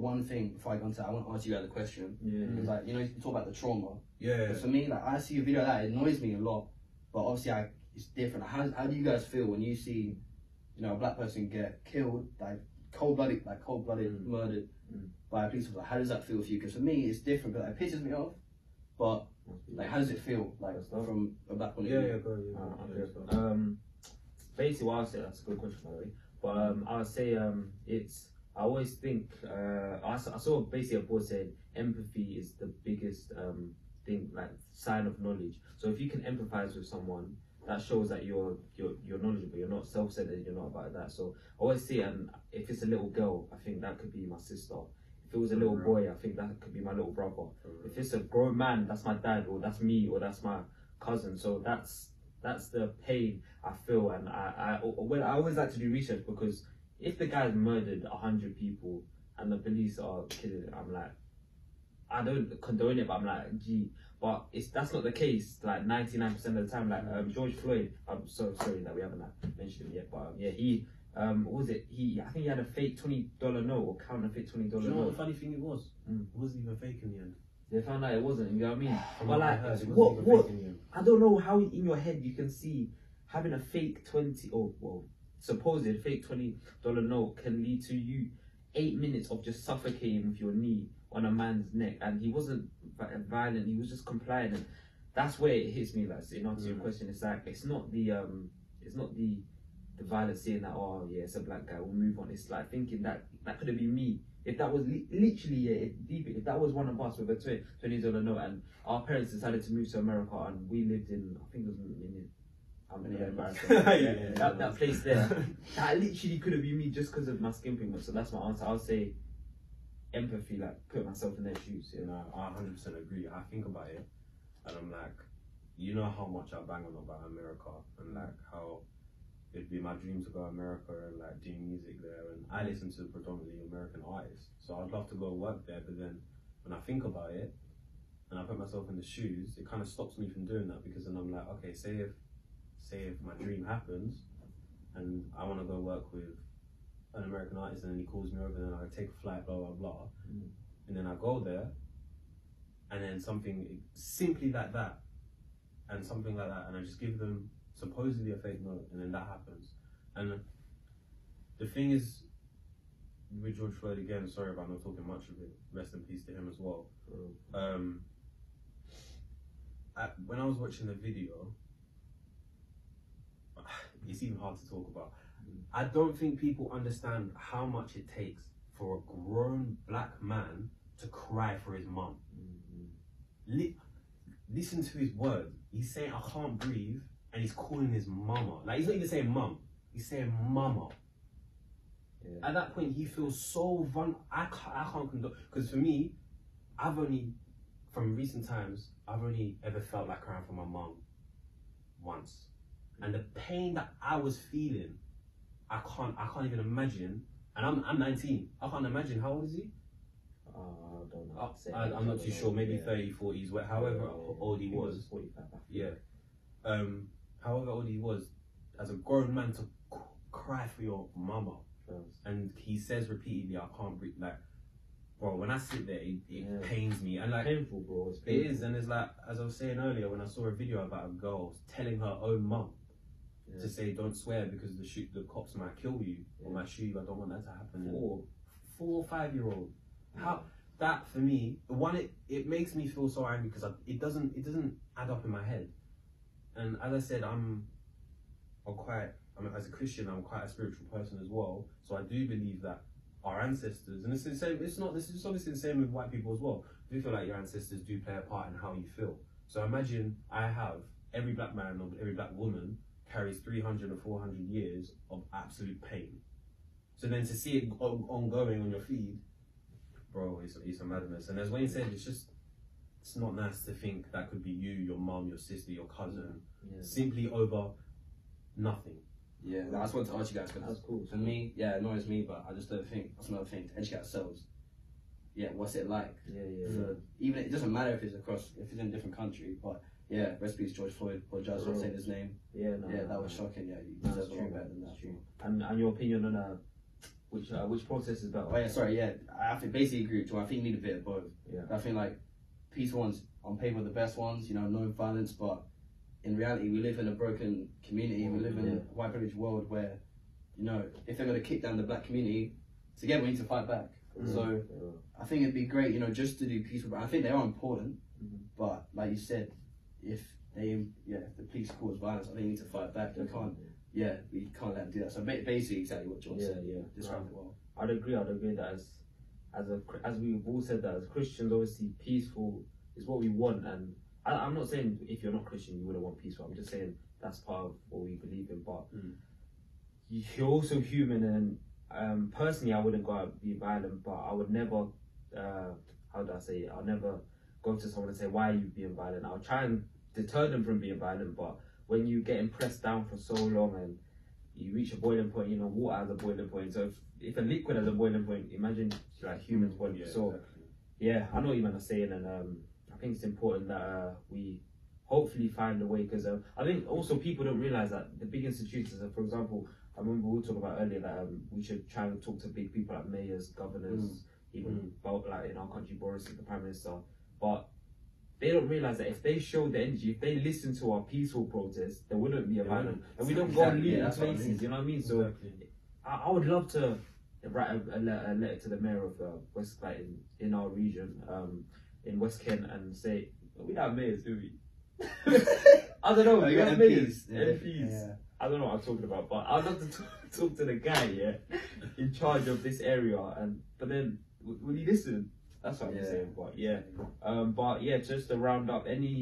one thing before I go into that, I want to ask you guys a question. Yeah. It's like you know, you talk about the trauma. Yeah. But for me, like I see a video like that, it annoys me a lot. But obviously, I, it's different. How, how do you guys feel when you see, you know, a black person get killed, like cold blooded, like cold blooded, Mm. murdered Mm. by a police officer? How does that feel for you? Because for me, it's different. But it pisses me off. But like, how does it feel, like from a black point of Yeah, view? yeah, go. Yeah, Uh, go, okay. yeah, go. Um, basically, what I'll say that's a good question by the way. But um, I would say um, it's I always think uh, I, saw, I saw basically a board said empathy is the biggest um thing like sign of knowledge. So if you can empathize with someone, that shows that you're you're you're knowledgeable. You're not self-centered. You're not about that. So I always see and if it's a little girl, I think that could be my sister. If it was a little Mhm. boy, I think that could be my little brother. If it's a grown man, that's my dad or that's me or that's my cousin. So that's that's the pain I feel, and I I well, I always like to do research because if the guy's murdered a hundred people and the police are killing, it, I'm like, I don't condone it, but I'm like, gee, but it's that's not the case. Like 99 percent of the time, like um, George Floyd. I'm so sorry that we haven't like, mentioned him yet, but um, yeah, he um what was it? He I think he had a fake twenty dollar note or counterfeit twenty Do dollar you know what note. the funny thing it was? Mm. It wasn't even fake in the end. They found out it wasn't. You know what I mean? From But I like, heard, it wasn't what what fake in the end. I don't know how in your head you can see having a fake twenty. Oh well supposed fake twenty dollar note can lead to you eight minutes of just suffocating with your knee on a man's neck, and he wasn't vi- violent. He was just compliant, and that's where it hits me. Like in answer to your Mm. question, it's like it's not the um, it's not the the violence saying that oh yeah it's a black guy we'll move on. It's like thinking that that could have been me. If that was li- literally yeah, if, deep, if that was one of us with a tw- twenty dollar note, and our parents decided to move to America, and we lived in I think it was in, I'm gonna Yeah. embarrass Yeah, myself. yeah, yeah. that, that place there. that literally could have been me just because of my skin pigment. So that's my answer. I'll say empathy, like put myself in their shoes. You know, I 100% agree. I think about it, and I'm like, you know how much I bang on about America, and like how it'd be my dream to go to America and like do music there. And I listen to predominantly American artists, so I'd love to go work there. But then when I think about it, and I put myself in the shoes, it kind of stops me from doing that because then I'm like, okay, say if, say if my dream happens, and I want to go work with an American artist, and then he calls me over, and I take a flight, blah blah blah, Mm. and then I go there, and then something simply like that, and something like that, and I just give them supposedly a fake note, and then that happens, and the thing is. With George Floyd again, sorry about not talking much of it. Rest in peace to him as well. Um, I, when I was watching the video, it's even hard to talk about. I don't think people understand how much it takes for a grown black man to cry for his mum. Mm-hmm. Li- listen to his words. He's saying, I can't breathe, and he's calling his mama. Like, he's not even saying mum, he's saying mama. Yeah. At that point, he feels so vulnerable. I can't, I can't condone. Because for me, I've only, from recent times, I've only ever felt like crying for my mum once. And the pain that I was feeling, I can't, I can't even imagine. And I'm, I'm 19. I can't imagine. How old is he? Uh, I don't know. I, I'm not too sure. Maybe Yeah. 30, 40s, wh- however Yeah, old he it was. 45. I think. Yeah. Um, however old he was, as a grown man to c- cry for your mama. First. And he says repeatedly, I can't breathe. Like, bro, when I sit there, it, it Yeah. pains me. And like, painful, bro. It's painful. is. And it's like, as I was saying earlier, when I saw a video about a girl telling her own mum Yeah. to say, don't swear because the shoot, the cops might kill you or Yeah. might shoot you. I don't want that to happen. And Four. four or five year old. How that for me, one it, it makes me feel so angry because it doesn't it doesn't add up in my head. And as I said, I'm I'm quite I mean, as a Christian, I'm quite a spiritual person as well. So I do believe that our ancestors, and it's the same. It's not. This is obviously the same with white people as well. I do feel like your ancestors do play a part in how you feel. So imagine I have every black man or every black woman carries 300 or 400 years of absolute pain. So then to see it on- ongoing on your feed, bro, it's, it's a madness. And as Wayne said, it's just, it's not nice to think that could be you, your mum, your sister, your cousin, Yeah. simply over nothing. Yeah, I just wanted to ask you guys because That's cool. for me, yeah, it annoys me, but I just don't think that's another thing. To educate ourselves. Yeah, what's it like? Yeah, yeah. For, even it doesn't matter if it's across, if it's in a different country, but yeah, rest peace George Floyd. Apologize for saying his name. Yeah, no, yeah, no, that was no. shocking. Yeah, you deserve a lot better than that. true. And and your opinion on uh, Which uh, which protest is better? Oh yeah, sorry, yeah. I think basically agree with you. I think you need a bit of both. Yeah. I think like peaceful ones on paper are the best ones, you know, no violence, but in reality we live in a broken community. We live in Yeah. a white privileged world where, you know, if they're gonna kick down the black community, together we need to fight back. Mm. So Yeah. I think it'd be great, you know, just to do peaceful. I think they are important, Mhm. but like you said, if they, yeah, if the police cause violence, I think you need to fight back. You can't, yeah, we can't let them do that. So basically, exactly what John Yeah, said. yeah. Described it well. I'd agree. I'd agree that as as a as we've all said that as Christians, obviously peaceful is what we want, and I, I'm not saying if you're not Christian you wouldn't want peaceful. I'm just saying that's part of what we believe in. But Mm. you're also human, and um, personally, I wouldn't go out and be violent, but I would never. Uh, how do I say it? I'll never go to someone and say why are you being violent. I'll try and deter them from being violent, but when you get pressed down for so long and you reach a boiling point, you know, water has a boiling point. So if, if a liquid has a boiling point, imagine like humans point. Yeah, so exactly. yeah, I know what you man are saying, and um, I think it's important that uh, we hopefully find a way because um, I think also people don't realize that the big institutions, for example, I remember we were talking about earlier that um, we should try and talk to big people like mayors, governors, even both like in our country, Boris is the prime minister, but. They don't realize that if they showed the energy, if they listened to our peaceful protests, there wouldn't be a wouldn't. and we don't go and Exactly, yeah, what I places. mean. You know what I mean? So Exactly. I, I would love to write a, a, letter, a letter to the mayor of uh, West like in, in our region, um, in West Kent, and say we have mayors, do we? I don't know. We have mayors, MPs. Yeah, MPs. yeah. I don't know what I'm talking about, but I'd love to talk, talk to the guy, yeah, in charge of this area, and but then w- will he listen? That's what I'm saying. But yeah, um, but yeah, just to round up any